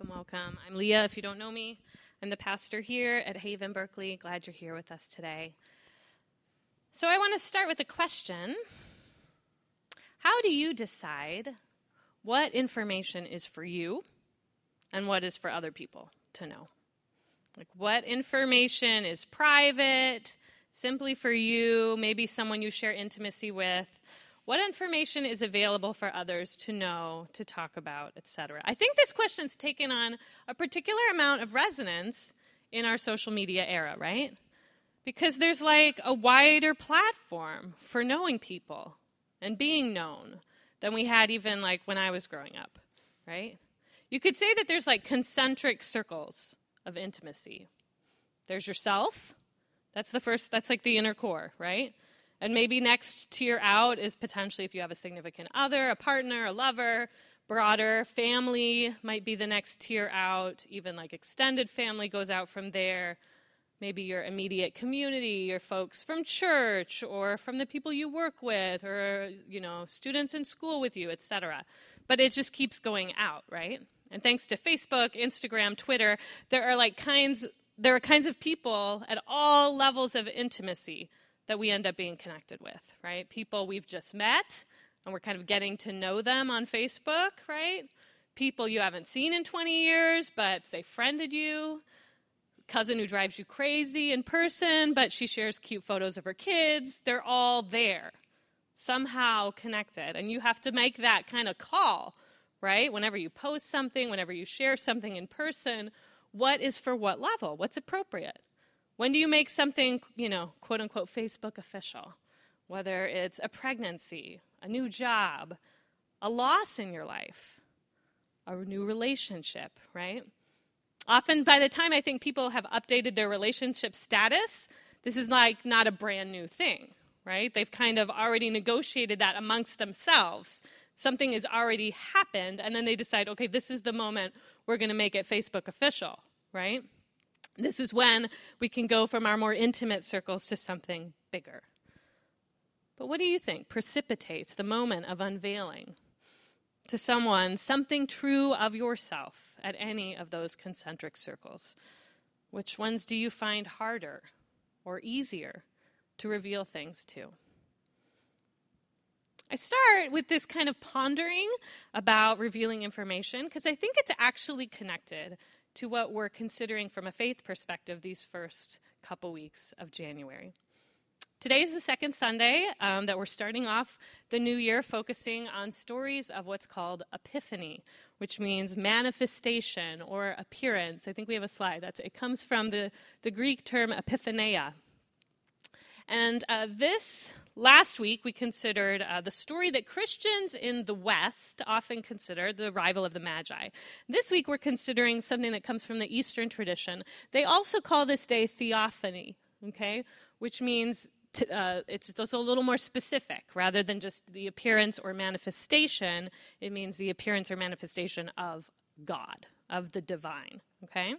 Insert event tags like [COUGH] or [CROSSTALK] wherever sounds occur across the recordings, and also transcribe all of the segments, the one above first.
Welcome, welcome. I'm Leah, if you don't know me. I'm the pastor here at Haven Berkeley. Glad you're here with us today. So, I want to start with a question How do you decide what information is for you and what is for other people to know? Like, what information is private, simply for you, maybe someone you share intimacy with? What information is available for others to know, to talk about, etc.? I think this question's taken on a particular amount of resonance in our social media era, right? Because there's like a wider platform for knowing people and being known than we had even like when I was growing up, right? You could say that there's like concentric circles of intimacy. There's yourself. That's the first, that's like the inner core, right? And maybe next tier out is potentially if you have a significant other, a partner, a lover, broader family might be the next tier out. Even like extended family goes out from there. Maybe your immediate community, your folks from church or from the people you work with or you know, students in school with you, etc. But it just keeps going out, right? And thanks to Facebook, Instagram, Twitter, there are like kinds there are kinds of people at all levels of intimacy that we end up being connected with, right? People we've just met and we're kind of getting to know them on Facebook, right? People you haven't seen in 20 years, but they friended you. Cousin who drives you crazy in person, but she shares cute photos of her kids. They're all there, somehow connected. And you have to make that kind of call, right? Whenever you post something, whenever you share something in person, what is for what level? What's appropriate? When do you make something, you know, quote unquote, Facebook official? Whether it's a pregnancy, a new job, a loss in your life, a new relationship, right? Often, by the time I think people have updated their relationship status, this is like not a brand new thing, right? They've kind of already negotiated that amongst themselves. Something has already happened, and then they decide, okay, this is the moment we're going to make it Facebook official, right? This is when we can go from our more intimate circles to something bigger. But what do you think precipitates the moment of unveiling to someone something true of yourself at any of those concentric circles? Which ones do you find harder or easier to reveal things to? I start with this kind of pondering about revealing information because I think it's actually connected to what we're considering from a faith perspective these first couple weeks of January. Today is the second Sunday um, that we're starting off the new year focusing on stories of what's called epiphany, which means manifestation or appearance. I think we have a slide. That's, it comes from the, the Greek term epiphaneia. And uh, this Last week, we considered uh, the story that Christians in the West often consider the arrival of the Magi. This week, we're considering something that comes from the Eastern tradition. They also call this day theophany, okay, which means uh, it's just a little more specific rather than just the appearance or manifestation. It means the appearance or manifestation of God, of the divine, okay?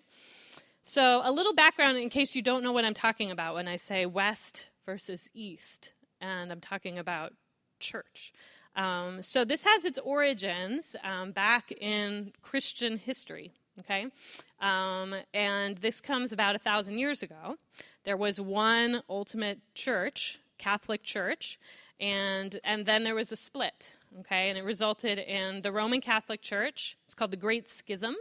So, a little background in case you don't know what I'm talking about when I say West versus East and I'm talking about church. Um, so this has its origins um, back in Christian history. Okay, um, and this comes about a thousand years ago. There was one ultimate church, Catholic Church, and and then there was a split. Okay, and it resulted in the Roman Catholic Church. It's called the Great Schism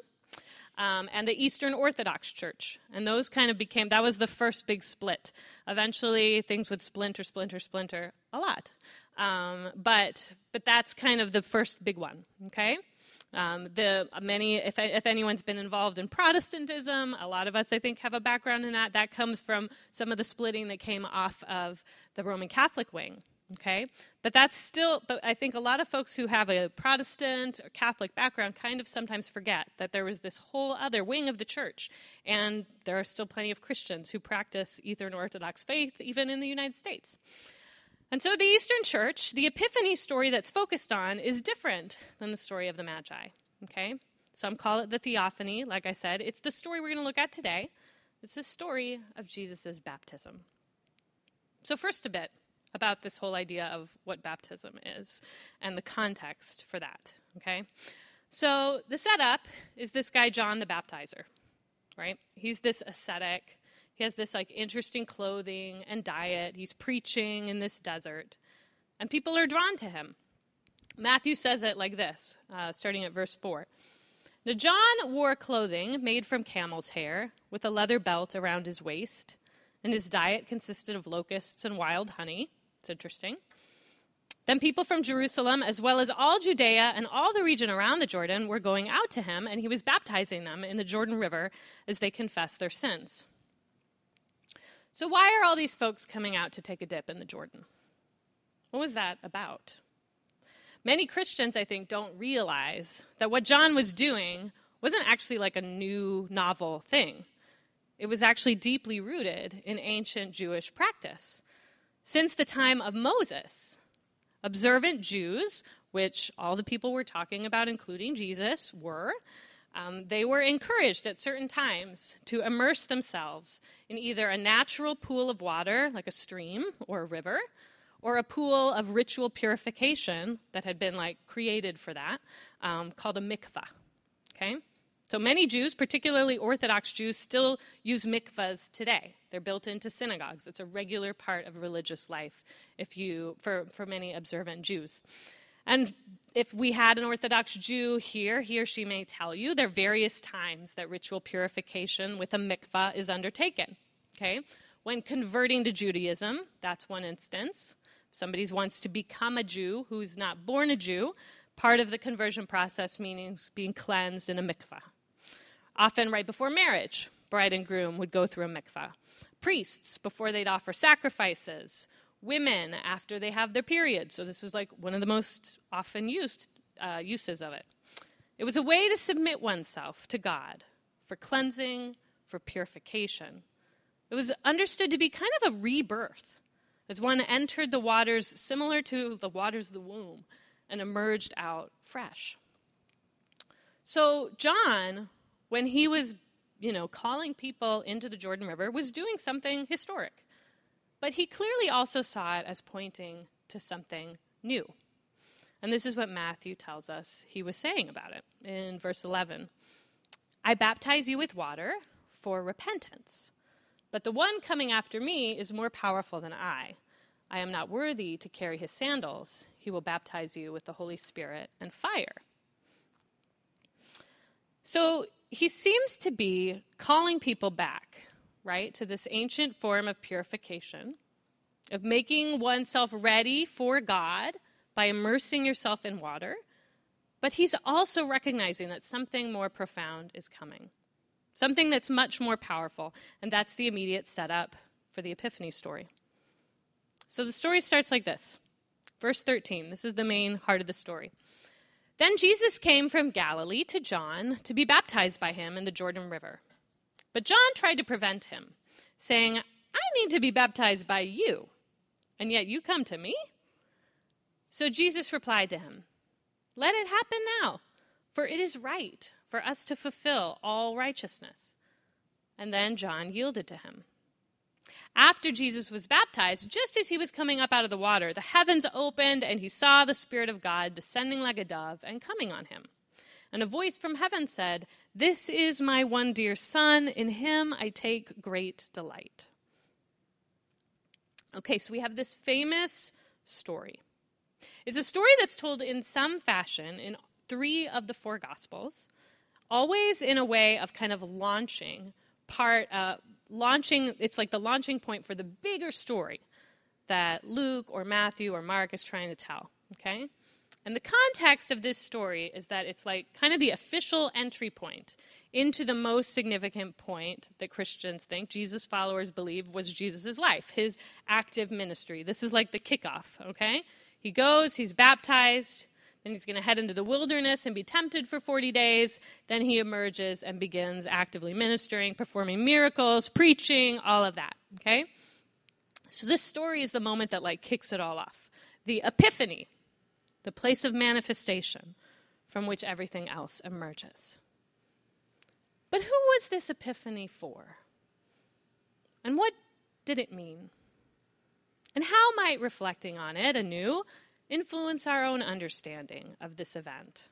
um, and the Eastern Orthodox Church. And those kind of became, that was the first big split. Eventually, things would splinter, splinter, splinter a lot. Um, but, but that's kind of the first big one, okay? Um, the many, if, if anyone's been involved in Protestantism, a lot of us, I think, have a background in that. That comes from some of the splitting that came off of the Roman Catholic wing okay? But that's still but i think a lot of folks who have a protestant or catholic background kind of sometimes forget that there was this whole other wing of the church. And there are still plenty of christians who practice eastern orthodox faith even in the united states. And so the eastern church the epiphany story that's focused on is different than the story of the magi okay? Some call it the theophany. Like i said it's the story we're going to look at today. It's the story of jesus' baptism. So first a bit about this whole idea of what baptism is and the context for that. Okay? So the setup is this guy, John the Baptizer, right? He's this ascetic. He has this like interesting clothing and diet. He's preaching in this desert, and people are drawn to him. Matthew says it like this, uh, starting at verse 4. Now, John wore clothing made from camel's hair with a leather belt around his waist, and his diet consisted of locusts and wild honey. It's interesting. Then people from Jerusalem, as well as all Judea and all the region around the Jordan, were going out to him, and he was baptizing them in the Jordan River as they confessed their sins. So, why are all these folks coming out to take a dip in the Jordan? What was that about? Many Christians, I think, don't realize that what John was doing wasn't actually like a new, novel thing. It was actually deeply rooted in ancient Jewish practice. Since the time of Moses, observant Jews, which all the people we're talking about, including Jesus, were, um, they were encouraged at certain times to immerse themselves in either a natural pool of water, like a stream or a river, or a pool of ritual purification that had been like created for that, um, called a mikvah. Okay? So many Jews, particularly Orthodox Jews, still use mikvahs today. They're built into synagogues. It's a regular part of religious life if you, for, for many observant Jews. And if we had an Orthodox Jew here, he or she may tell you there are various times that ritual purification with a mikvah is undertaken. Okay? When converting to Judaism, that's one instance. Somebody wants to become a Jew who's not born a Jew. Part of the conversion process means being cleansed in a mikvah. Often, right before marriage, bride and groom would go through a mikvah. Priests, before they'd offer sacrifices. Women, after they have their period. So, this is like one of the most often used uh, uses of it. It was a way to submit oneself to God for cleansing, for purification. It was understood to be kind of a rebirth as one entered the waters similar to the waters of the womb and emerged out fresh. So, John, when he was, you know, calling people into the Jordan River, was doing something historic. But he clearly also saw it as pointing to something new. And this is what Matthew tells us he was saying about it in verse 11 I baptize you with water for repentance. But the one coming after me is more powerful than I. I am not worthy to carry his sandals. He will baptize you with the Holy Spirit and fire. So he seems to be calling people back, right, to this ancient form of purification, of making oneself ready for God by immersing yourself in water. But he's also recognizing that something more profound is coming something that's much more powerful, and that's the immediate setup for the Epiphany story. So the story starts like this Verse 13, this is the main heart of the story. Then Jesus came from Galilee to John to be baptized by him in the Jordan River. But John tried to prevent him, saying, I need to be baptized by you, and yet you come to me? So Jesus replied to him, Let it happen now, for it is right for us to fulfill all righteousness. And then John yielded to him. After Jesus was baptized, just as he was coming up out of the water, the heavens opened and he saw the Spirit of God descending like a dove and coming on him. And a voice from heaven said, This is my one dear Son, in him I take great delight. Okay, so we have this famous story. It's a story that's told in some fashion in three of the four Gospels always in a way of kind of launching part, uh, launching, it's like the launching point for the bigger story that Luke or Matthew or Mark is trying to tell, okay? And the context of this story is that it's like kind of the official entry point into the most significant point that Christians think Jesus followers believe was Jesus' life, his active ministry. This is like the kickoff, okay? He goes, he's baptized, he's going to head into the wilderness and be tempted for 40 days. Then he emerges and begins actively ministering, performing miracles, preaching, all of that. Okay? So this story is the moment that like kicks it all off. The epiphany, the place of manifestation from which everything else emerges. But who was this epiphany for? And what did it mean? And how might reflecting on it anew influence our own understanding of this event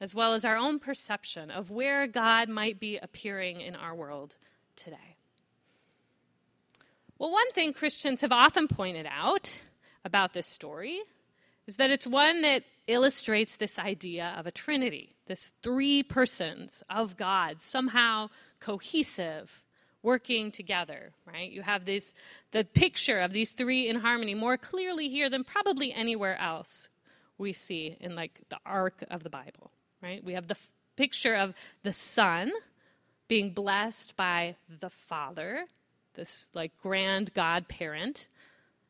as well as our own perception of where God might be appearing in our world today. Well, one thing Christians have often pointed out about this story is that it's one that illustrates this idea of a trinity, this three persons of God, somehow cohesive, working together, right? You have this the picture of these three in harmony more clearly here than probably anywhere else we see in like the arc of the Bible, right? We have the f- picture of the Son being blessed by the Father, this like grand God parent,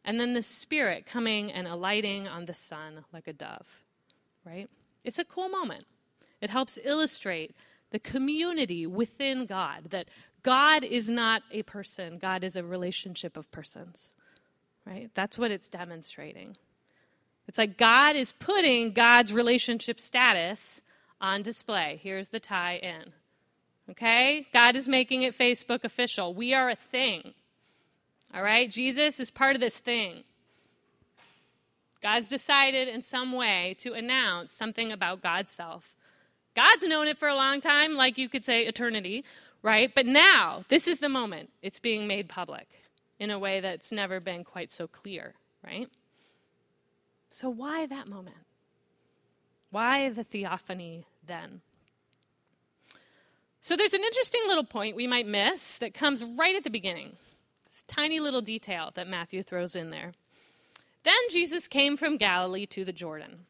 and then the Spirit coming and alighting on the Son like a dove, right? It's a cool moment. It helps illustrate the community within God, that God is not a person, God is a relationship of persons, right? That's what it's demonstrating. It's like God is putting God's relationship status on display. Here's the tie in. Okay? God is making it Facebook official. We are a thing. All right? Jesus is part of this thing. God's decided in some way to announce something about God's self. God's known it for a long time, like you could say eternity, right? But now, this is the moment it's being made public in a way that's never been quite so clear, right? So, why that moment? Why the theophany then? So, there's an interesting little point we might miss that comes right at the beginning. This tiny little detail that Matthew throws in there. Then Jesus came from Galilee to the Jordan.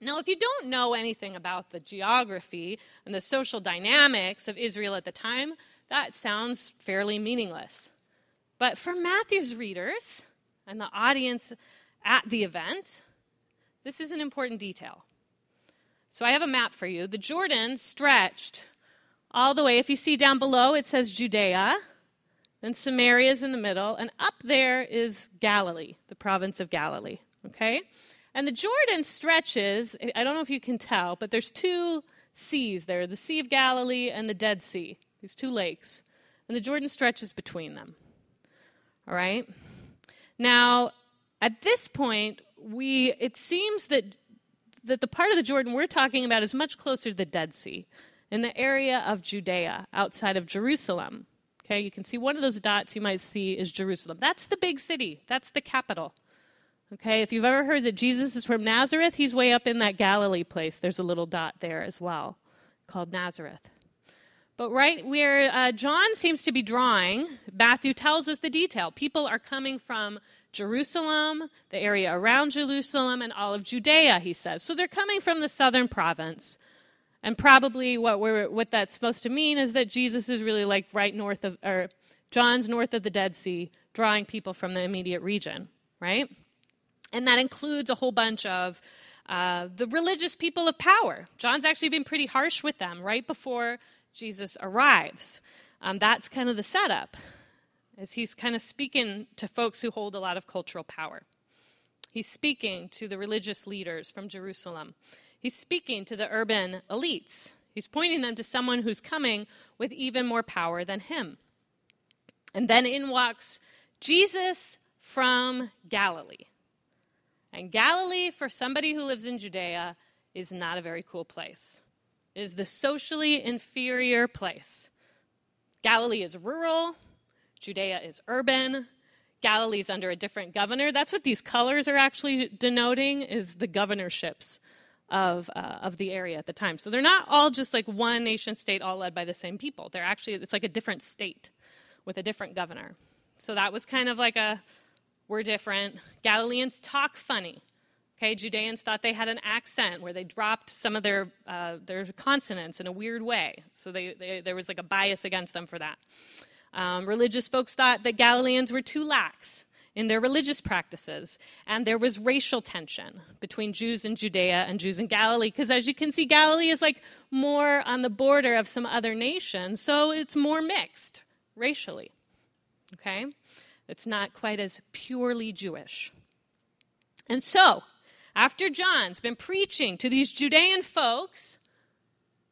Now, if you don't know anything about the geography and the social dynamics of Israel at the time, that sounds fairly meaningless. But for Matthew's readers and the audience at the event, this is an important detail. So I have a map for you. The Jordan stretched all the way. If you see down below, it says Judea, then Samaria is in the middle, and up there is Galilee, the province of Galilee. Okay? And the Jordan stretches, I don't know if you can tell, but there's two seas there the Sea of Galilee and the Dead Sea, these two lakes. And the Jordan stretches between them. All right? Now, at this point, we it seems that that the part of the Jordan we're talking about is much closer to the Dead Sea, in the area of Judea, outside of Jerusalem. Okay, you can see one of those dots you might see is Jerusalem. That's the big city. That's the capital. Okay, if you've ever heard that Jesus is from Nazareth, he's way up in that Galilee place. There's a little dot there as well called Nazareth. But right where uh, John seems to be drawing, Matthew tells us the detail. People are coming from Jerusalem, the area around Jerusalem, and all of Judea, he says. So they're coming from the southern province. And probably what, we're, what that's supposed to mean is that Jesus is really like right north of, or John's north of the Dead Sea, drawing people from the immediate region, right? And that includes a whole bunch of uh, the religious people of power. John's actually been pretty harsh with them right before Jesus arrives. Um, that's kind of the setup, as he's kind of speaking to folks who hold a lot of cultural power. He's speaking to the religious leaders from Jerusalem. He's speaking to the urban elites. He's pointing them to someone who's coming with even more power than him. And then in walks Jesus from Galilee. And Galilee, for somebody who lives in Judea, is not a very cool place. It is the socially inferior place. Galilee is rural, Judea is urban. Galilee is under a different governor. That's what these colors are actually denoting is the governorships of, uh, of the area at the time. So they're not all just like one nation state all led by the same people. They're actually, it's like a different state with a different governor. So that was kind of like a we're different. Galileans talk funny. Okay, Judeans thought they had an accent where they dropped some of their, uh, their consonants in a weird way. So they, they, there was like a bias against them for that. Um, religious folks thought that Galileans were too lax in their religious practices. And there was racial tension between Jews in Judea and Jews in Galilee, because as you can see, Galilee is like more on the border of some other nations, so it's more mixed racially. Okay? It's not quite as purely Jewish. And so, after John's been preaching to these Judean folks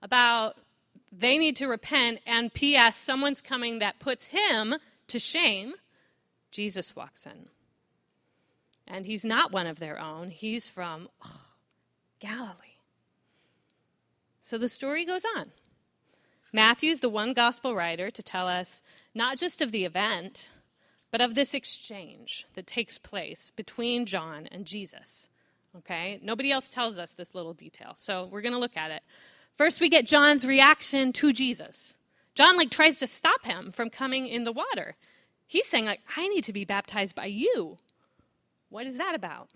about they need to repent, and P.S., someone's coming that puts him to shame, Jesus walks in. And he's not one of their own, he's from Galilee. So the story goes on. Matthew's the one gospel writer to tell us not just of the event, but of this exchange that takes place between John and Jesus. Okay? Nobody else tells us this little detail. So we're going to look at it. First, we get John's reaction to Jesus. John like tries to stop him from coming in the water. He's saying like I need to be baptized by you. What is that about?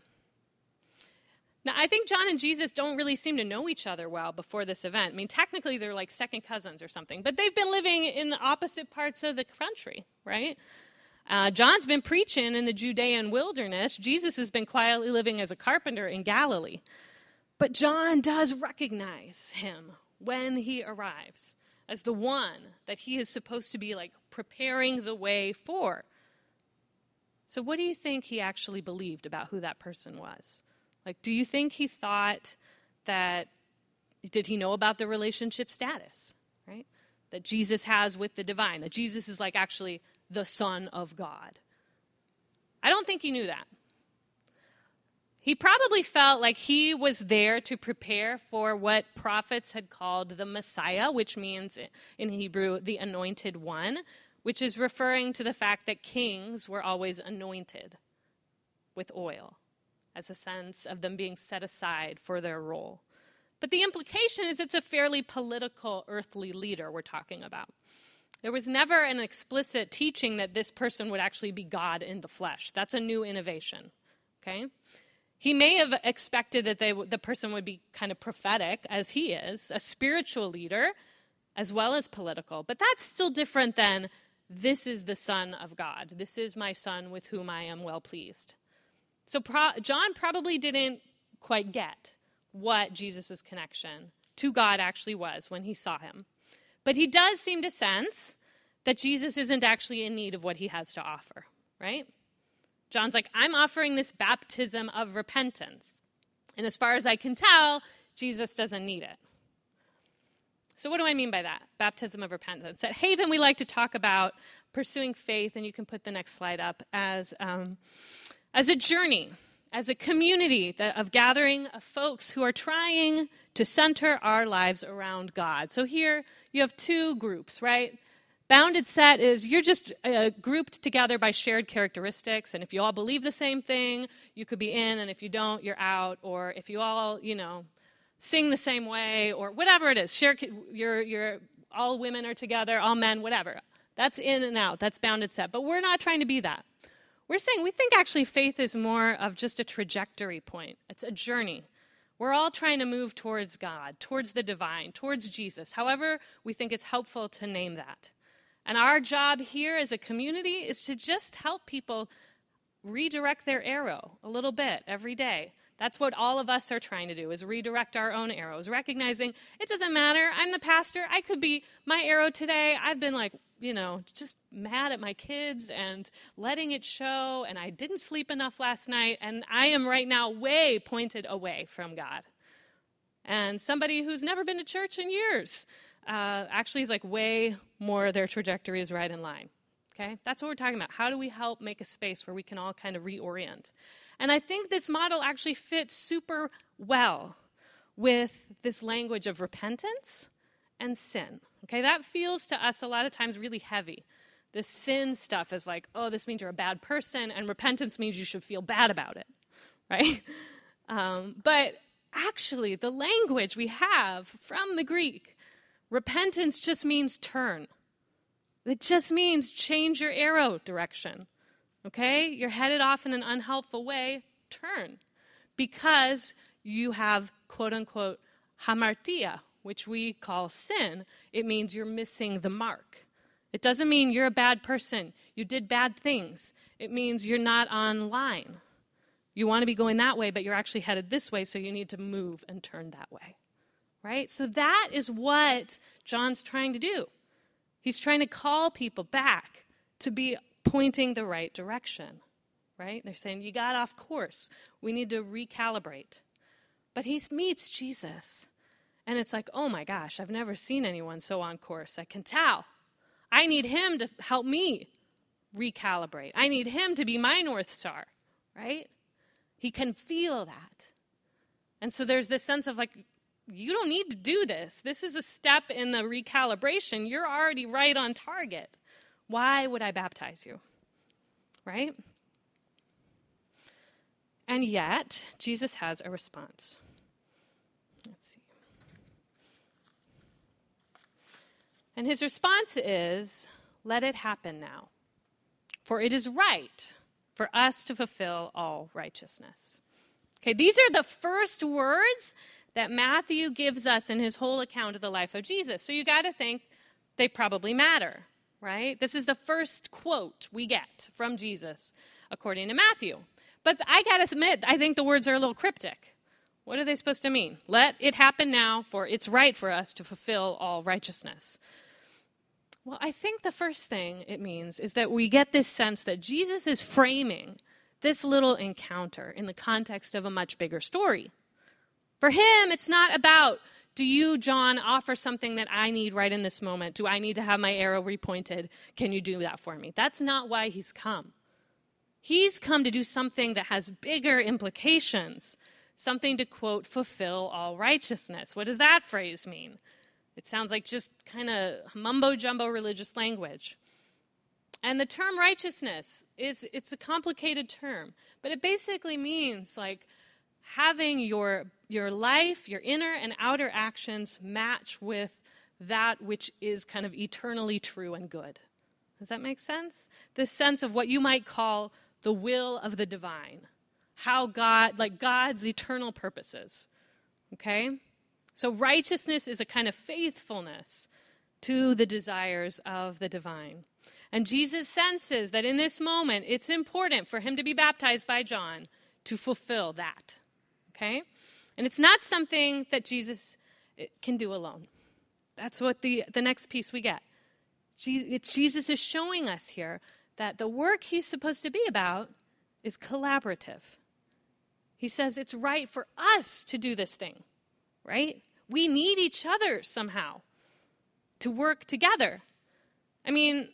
Now, I think John and Jesus don't really seem to know each other well before this event. I mean, technically, they're like second cousins or something, but they've been living in opposite parts of the country, right? Uh, John's been preaching in the Judean wilderness. Jesus has been quietly living as a carpenter in Galilee. But John does recognize him when he arrives as the one that he is supposed to be like preparing the way for. So, what do you think he actually believed about who that person was? Like, do you think he thought that, did he know about the relationship status, right? That Jesus has with the divine, that Jesus is like actually the Son of God. I don't think he knew that. He probably felt like he was there to prepare for what prophets had called the Messiah, which means in Hebrew, the anointed one, which is referring to the fact that kings were always anointed with oil as a sense of them being set aside for their role. But the implication is it's a fairly political earthly leader we're talking about. There was never an explicit teaching that this person would actually be God in the flesh. That's a new innovation. Okay? He may have expected that they, the person would be kind of prophetic, as he is, a spiritual leader, as well as political. But that's still different than this is the Son of God. This is my Son with whom I am well pleased. So pro- John probably didn't quite get what Jesus' connection to God actually was when he saw him. But he does seem to sense that Jesus isn't actually in need of what he has to offer, right? John's like, I'm offering this baptism of repentance. And as far as I can tell, Jesus doesn't need it. So, what do I mean by that? Baptism of repentance. At Haven, we like to talk about pursuing faith, and you can put the next slide up, as, um, as a journey, as a community of gathering of folks who are trying to center our lives around God. So, here you have two groups, right? Bounded set is you're just uh, grouped together by shared characteristics, and if you all believe the same thing, you could be in, and if you don't, you're out. Or if you all, you know, sing the same way, or whatever it is, share, you're, you're all women are together, all men, whatever. That's in and out. That's bounded set. But we're not trying to be that. We're saying we think actually faith is more of just a trajectory point. It's a journey. We're all trying to move towards God, towards the divine, towards Jesus, however, we think it's helpful to name that. And our job here as a community is to just help people redirect their arrow a little bit every day. That's what all of us are trying to do is redirect our own arrows, recognizing it doesn't matter. I'm the pastor. I could be my arrow today. I've been like, you know, just mad at my kids and letting it show and I didn't sleep enough last night and I am right now way pointed away from God. And somebody who's never been to church in years uh, actually is like way more their trajectory is right in line. Okay? That's what we're talking about. How do we help make a space where we can all kind of reorient? And I think this model actually fits super well with this language of repentance and sin. Okay? That feels to us a lot of times really heavy. The sin stuff is like, oh, this means you're a bad person, and repentance means you should feel bad about it, [LAUGHS] right? Um, but actually, the language we have from the Greek, repentance just means turn. It just means change your arrow direction. Okay? You're headed off in an unhelpful way, turn. Because you have, quote unquote, hamartia, which we call sin. It means you're missing the mark. It doesn't mean you're a bad person. You did bad things. It means you're not on line. You want to be going that way, but you're actually headed this way, so you need to move and turn that way. Right? So that is what John's trying to do. He's trying to call people back to be pointing the right direction, right? They're saying, You got off course. We need to recalibrate. But he meets Jesus, and it's like, Oh my gosh, I've never seen anyone so on course. I can tell. I need him to help me recalibrate. I need him to be my North Star, right? He can feel that. And so there's this sense of like, you don't need to do this. This is a step in the recalibration. You're already right on target. Why would I baptize you? Right? And yet, Jesus has a response. Let's see. And his response is, Let it happen now, for it is right for us to fulfill all righteousness. Okay, these are the first words that Matthew gives us in his whole account of the life of Jesus. So you got to think they probably matter, right? This is the first quote we get from Jesus, according to Matthew. But I got to admit, I think the words are a little cryptic. What are they supposed to mean? Let it happen now, for it's right for us to fulfill all righteousness. Well, I think the first thing it means is that we get this sense that Jesus is framing this little encounter in the context of a much bigger story. For him, it's not about, do you, John, offer something that I need right in this moment? Do I need to have my arrow repointed? Can you do that for me? That's not why he's come. He's come to do something that has bigger implications, something to quote, fulfill all righteousness. What does that phrase mean? It sounds like just kind of mumbo jumbo religious language. And the term righteousness is it's a complicated term, but it basically means like having your your life, your inner and outer actions match with that which is kind of eternally true and good. Does that make sense? This sense of what you might call the will of the divine. How God, like God's eternal purposes. Okay? So righteousness is a kind of faithfulness to the desires of the divine. And Jesus senses that in this moment, it's important for him to be baptized by John to fulfill that. Okay? And it's not something that Jesus eh, can do alone. That's what the, the next piece we get. Jesus is showing us here that the work he's supposed to be about is collaborative. He says it's right for us to do this thing, right? We need each other somehow to work together. I mean,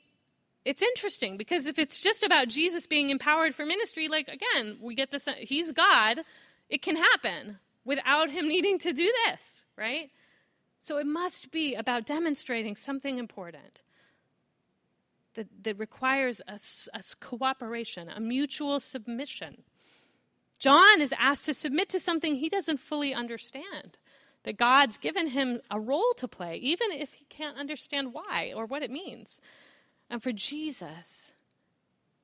it's interesting because if it's just about Jesus being empowered for ministry, like again, we get this, he's God, it can happen without him needing to do this, right? So it must be about demonstrating something important that, that requires a, a cooperation, a mutual submission. John is asked to submit to something he doesn't fully understand that God's given him a role to play, even if he can't understand why or what it means. And for Jesus,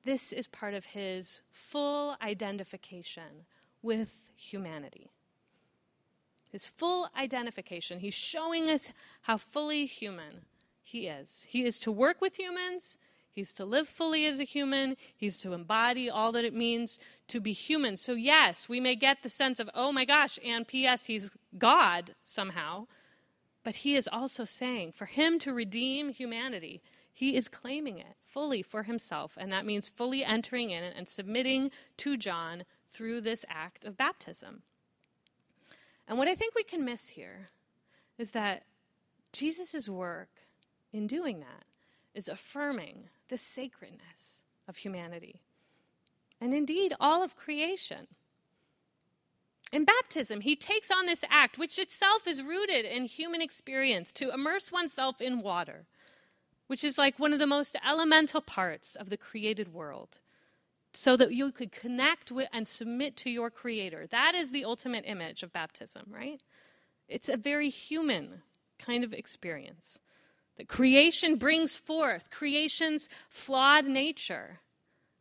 this is part of his full identification with humanity. His full identification. He's showing us how fully human he is. He is to work with humans, He's to live fully as a human. He's to embody all that it means to be human. So, yes, we may get the sense of, oh my gosh, and P.S., he's God somehow. But he is also saying, for him to redeem humanity, he is claiming it fully for himself. And that means fully entering in and submitting to John through this act of baptism. And what I think we can miss here is that Jesus' work in doing that is affirming the sacredness of humanity and indeed all of creation. In baptism, he takes on this act, which itself is rooted in human experience, to immerse oneself in water, which is like one of the most elemental parts of the created world, so that you could connect with and submit to your Creator. That is the ultimate image of baptism, right? It's a very human kind of experience that creation brings forth, creation's flawed nature,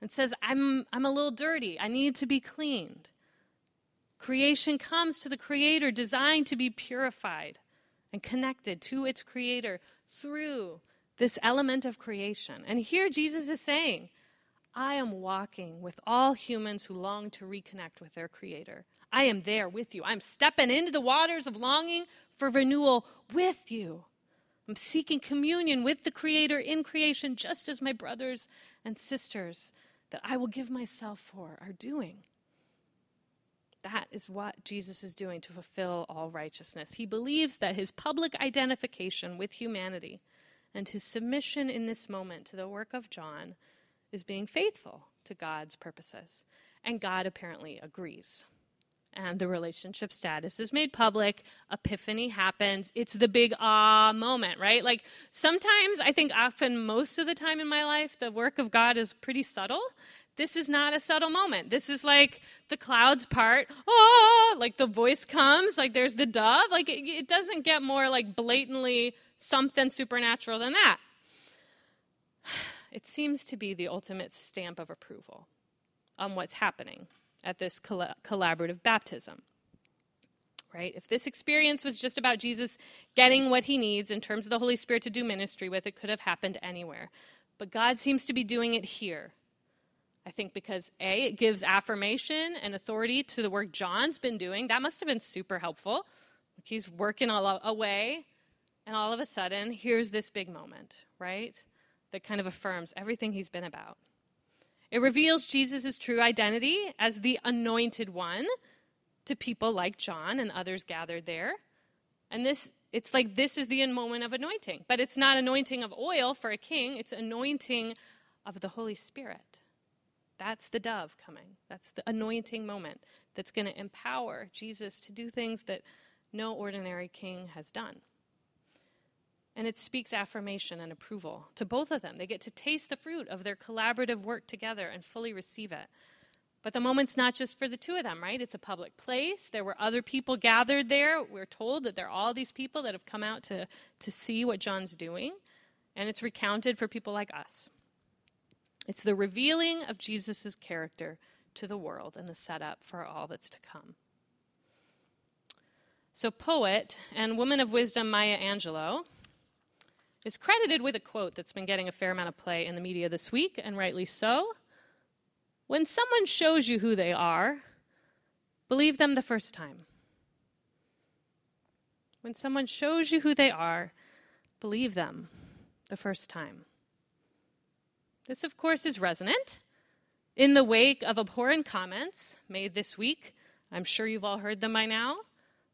and says, I'm, I'm a little dirty, I need to be cleaned. Creation comes to the Creator designed to be purified and connected to its Creator through this element of creation. And here Jesus is saying, I am walking with all humans who long to reconnect with their Creator. I am there with you. I'm stepping into the waters of longing for renewal with you. I'm seeking communion with the Creator in creation, just as my brothers and sisters that I will give myself for are doing. That is what Jesus is doing to fulfill all righteousness. He believes that his public identification with humanity and his submission in this moment to the work of John is being faithful to God's purposes. And God apparently agrees. And the relationship status is made public. Epiphany happens. It's the big ah moment, right? Like sometimes, I think often, most of the time in my life, the work of God is pretty subtle. This is not a subtle moment. This is like the clouds part. Oh, like the voice comes, like there's the dove. Like it, it doesn't get more like blatantly something supernatural than that. [SIGHS] It seems to be the ultimate stamp of approval on what's happening at this coll- collaborative baptism. Right? If this experience was just about Jesus getting what he needs in terms of the Holy Spirit to do ministry with, it could have happened anywhere. But God seems to be doing it here. I think because A, it gives affirmation and authority to the work John's been doing. That must have been super helpful. He's working all away, and all of a sudden, here's this big moment, right? That kind of affirms everything he's been about. It reveals Jesus' true identity as the anointed one to people like John and others gathered there. And this it's like this is the moment of anointing, but it's not anointing of oil for a king, it's anointing of the Holy Spirit. That's the dove coming. That's the anointing moment that's going to empower Jesus to do things that no ordinary king has done. And it speaks affirmation and approval to both of them. They get to taste the fruit of their collaborative work together and fully receive it. But the moment's not just for the two of them, right? It's a public place. There were other people gathered there. We're told that there are all these people that have come out to, to see what John's doing. And it's recounted for people like us. It's the revealing of Jesus' character to the world and the setup for all that's to come. So, poet and woman of wisdom Maya Angelou is credited with a quote that's been getting a fair amount of play in the media this week, and rightly so. When someone shows you who they are, believe them the first time. When someone shows you who they are, believe them the first time. This, of course, is resonant. In the wake of abhorrent comments made this week, I'm sure you've all heard them by now,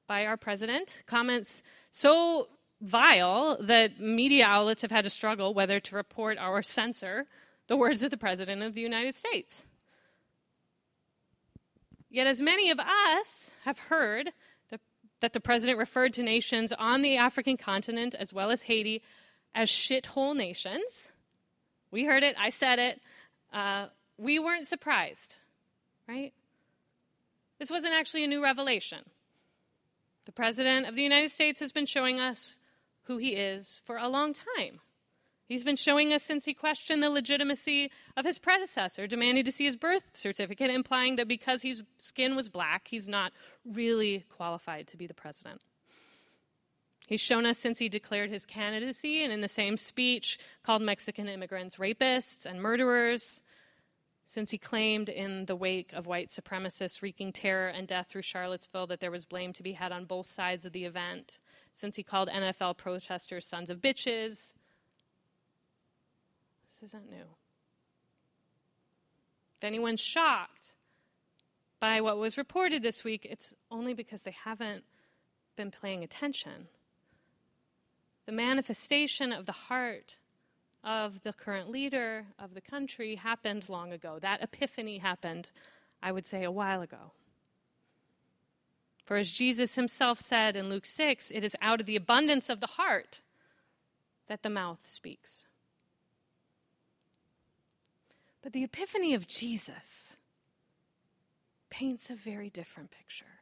by our president, comments so vile that media outlets have had to struggle whether to report or censor the words of the President of the United States. Yet, as many of us have heard the, that the President referred to nations on the African continent as well as Haiti as shithole nations, we heard it, I said it, uh, we weren't surprised, right? This wasn't actually a new revelation. The President of the United States has been showing us who he is for a long time. He's been showing us since he questioned the legitimacy of his predecessor, demanding to see his birth certificate, implying that because his skin was black, he's not really qualified to be the president. He's shown us since he declared his candidacy and in the same speech called Mexican immigrants rapists and murderers, since he claimed in the wake of white supremacists wreaking terror and death through Charlottesville that there was blame to be had on both sides of the event, since he called NFL protesters sons of bitches. This isn't new. If anyone's shocked by what was reported this week, it's only because they haven't been paying attention. The manifestation of the heart of the current leader of the country happened long ago. That epiphany happened, I would say, a while ago. For as Jesus himself said in Luke 6, it is out of the abundance of the heart that the mouth speaks. But the epiphany of Jesus paints a very different picture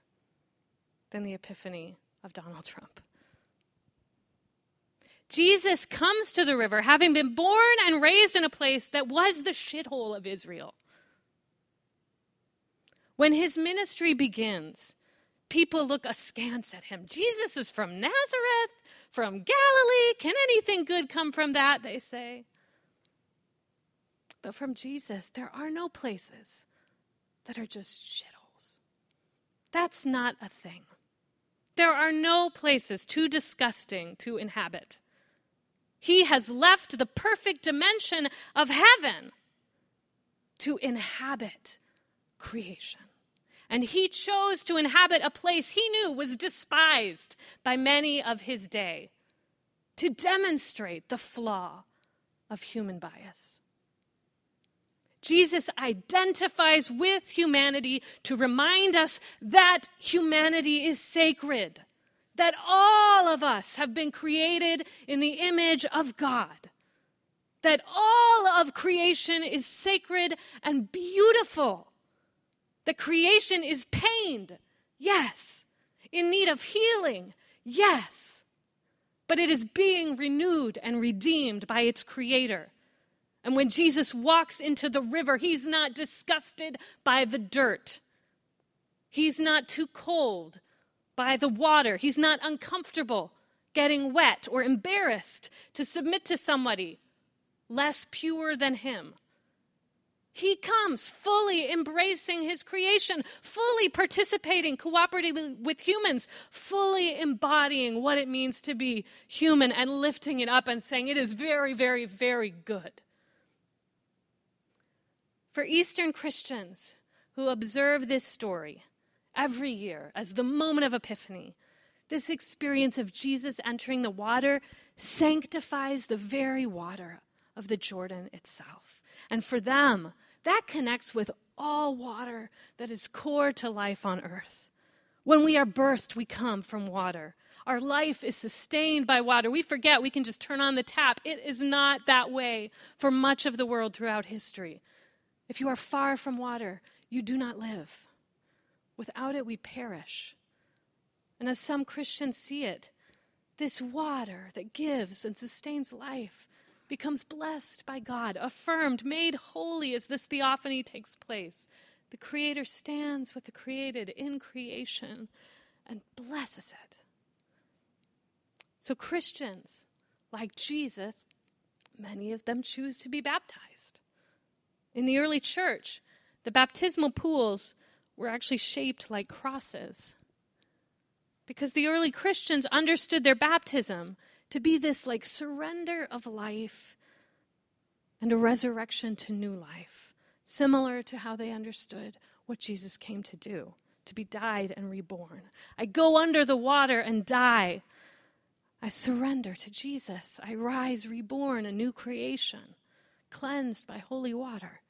than the epiphany of Donald Trump. Jesus comes to the river having been born and raised in a place that was the shithole of Israel. When his ministry begins, people look askance at him. Jesus is from Nazareth, from Galilee. Can anything good come from that? They say. But from Jesus, there are no places that are just shitholes. That's not a thing. There are no places too disgusting to inhabit. He has left the perfect dimension of heaven to inhabit creation. And he chose to inhabit a place he knew was despised by many of his day to demonstrate the flaw of human bias. Jesus identifies with humanity to remind us that humanity is sacred, that all of us have been created in the image of God, that all of creation is sacred and beautiful, that creation is pained, yes, in need of healing, yes, but it is being renewed and redeemed by its creator. And when Jesus walks into the river, he's not disgusted by the dirt. He's not too cold by the water. He's not uncomfortable getting wet or embarrassed to submit to somebody less pure than him. He comes fully embracing his creation, fully participating, cooperating with humans, fully embodying what it means to be human and lifting it up and saying it is very, very, very good. For Eastern Christians who observe this story every year as the moment of Epiphany, this experience of Jesus entering the water sanctifies the very water of the Jordan itself. And for them, that connects with all water that is core to life on earth. When we are birthed, we come from water. Our life is sustained by water. We forget we can just turn on the tap. It is not that way for much of the world throughout history. If you are far from water, you do not live. Without it, we perish. And as some Christians see it, this water that gives and sustains life becomes blessed by God, affirmed, made holy as this theophany takes place. The Creator stands with the created in creation and blesses it. So, Christians, like Jesus, many of them choose to be baptized. In the early church, the baptismal pools were actually shaped like crosses because the early Christians understood their baptism to be this like surrender of life and a resurrection to new life, similar to how they understood what Jesus came to do to be died and reborn. I go under the water and die. I surrender to Jesus. I rise reborn, a new creation, cleansed by holy water,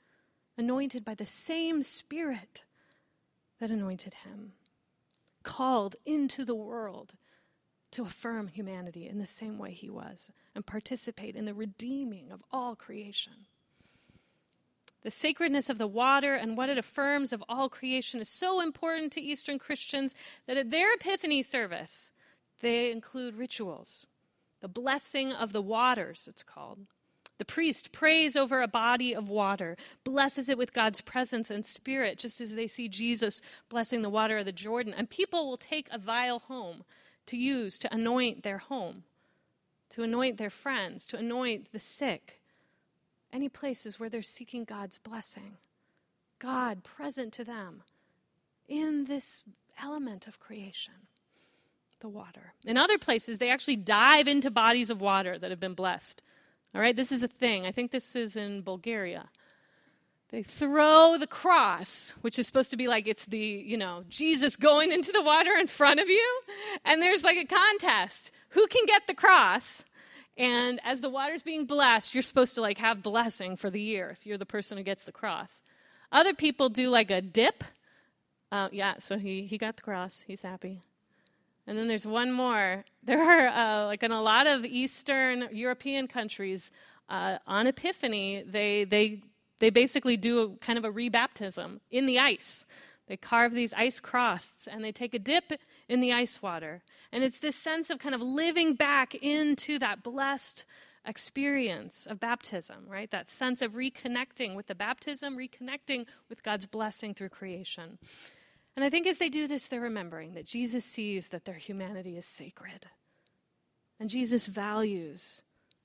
anointed by the same Spirit that anointed him, called into the world to affirm humanity in the same way he was and participate in the redeeming of all creation. The sacredness of the water and what it affirms of all creation is so important to Eastern Christians that at their Epiphany service, they include rituals. The blessing of the waters, it's called. The priest prays over a body of water, blesses it with God's presence and spirit, just as they see Jesus blessing the water of the Jordan. And people will take a vial home to use to anoint their home, to anoint their friends, to anoint the sick, any places where they're seeking God's blessing. God present to them in this element of creation, the water. In other places, they actually dive into bodies of water that have been blessed. All right, this is a thing. I think this is in Bulgaria. They throw the cross, which is supposed to be like it's the, you know, Jesus going into the water in front of you. And there's like a contest. Who can get the cross? And as the water's being blessed, you're supposed to like have blessing for the year if you're the person who gets the cross. Other people do like a dip. Uh, yeah, so he, he got the cross. He's happy. And then there's one more. [LAUGHS] There are, uh, like in a lot of Eastern European countries, uh, on Epiphany, they, they they basically do a, kind of a rebaptism in the ice. They carve these ice crosses and they take a dip in the ice water. And it's this sense of kind of living back into that blessed experience of baptism, right? That sense of reconnecting with the baptism, reconnecting with God's blessing through creation. And I think as they do this, they're remembering that Jesus sees that their humanity is sacred. And Jesus values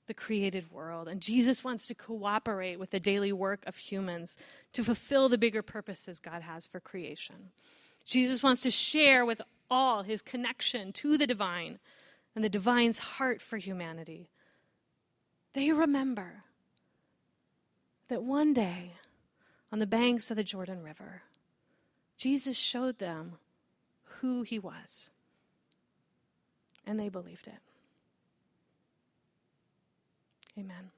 the created world. And Jesus wants to cooperate with the daily work of humans to fulfill the bigger purposes God has for creation. Jesus wants to share with all his connection to the divine and the divine's heart for humanity. They remember that one day on the banks of the Jordan River, Jesus showed them who he was, and they believed it. Amen.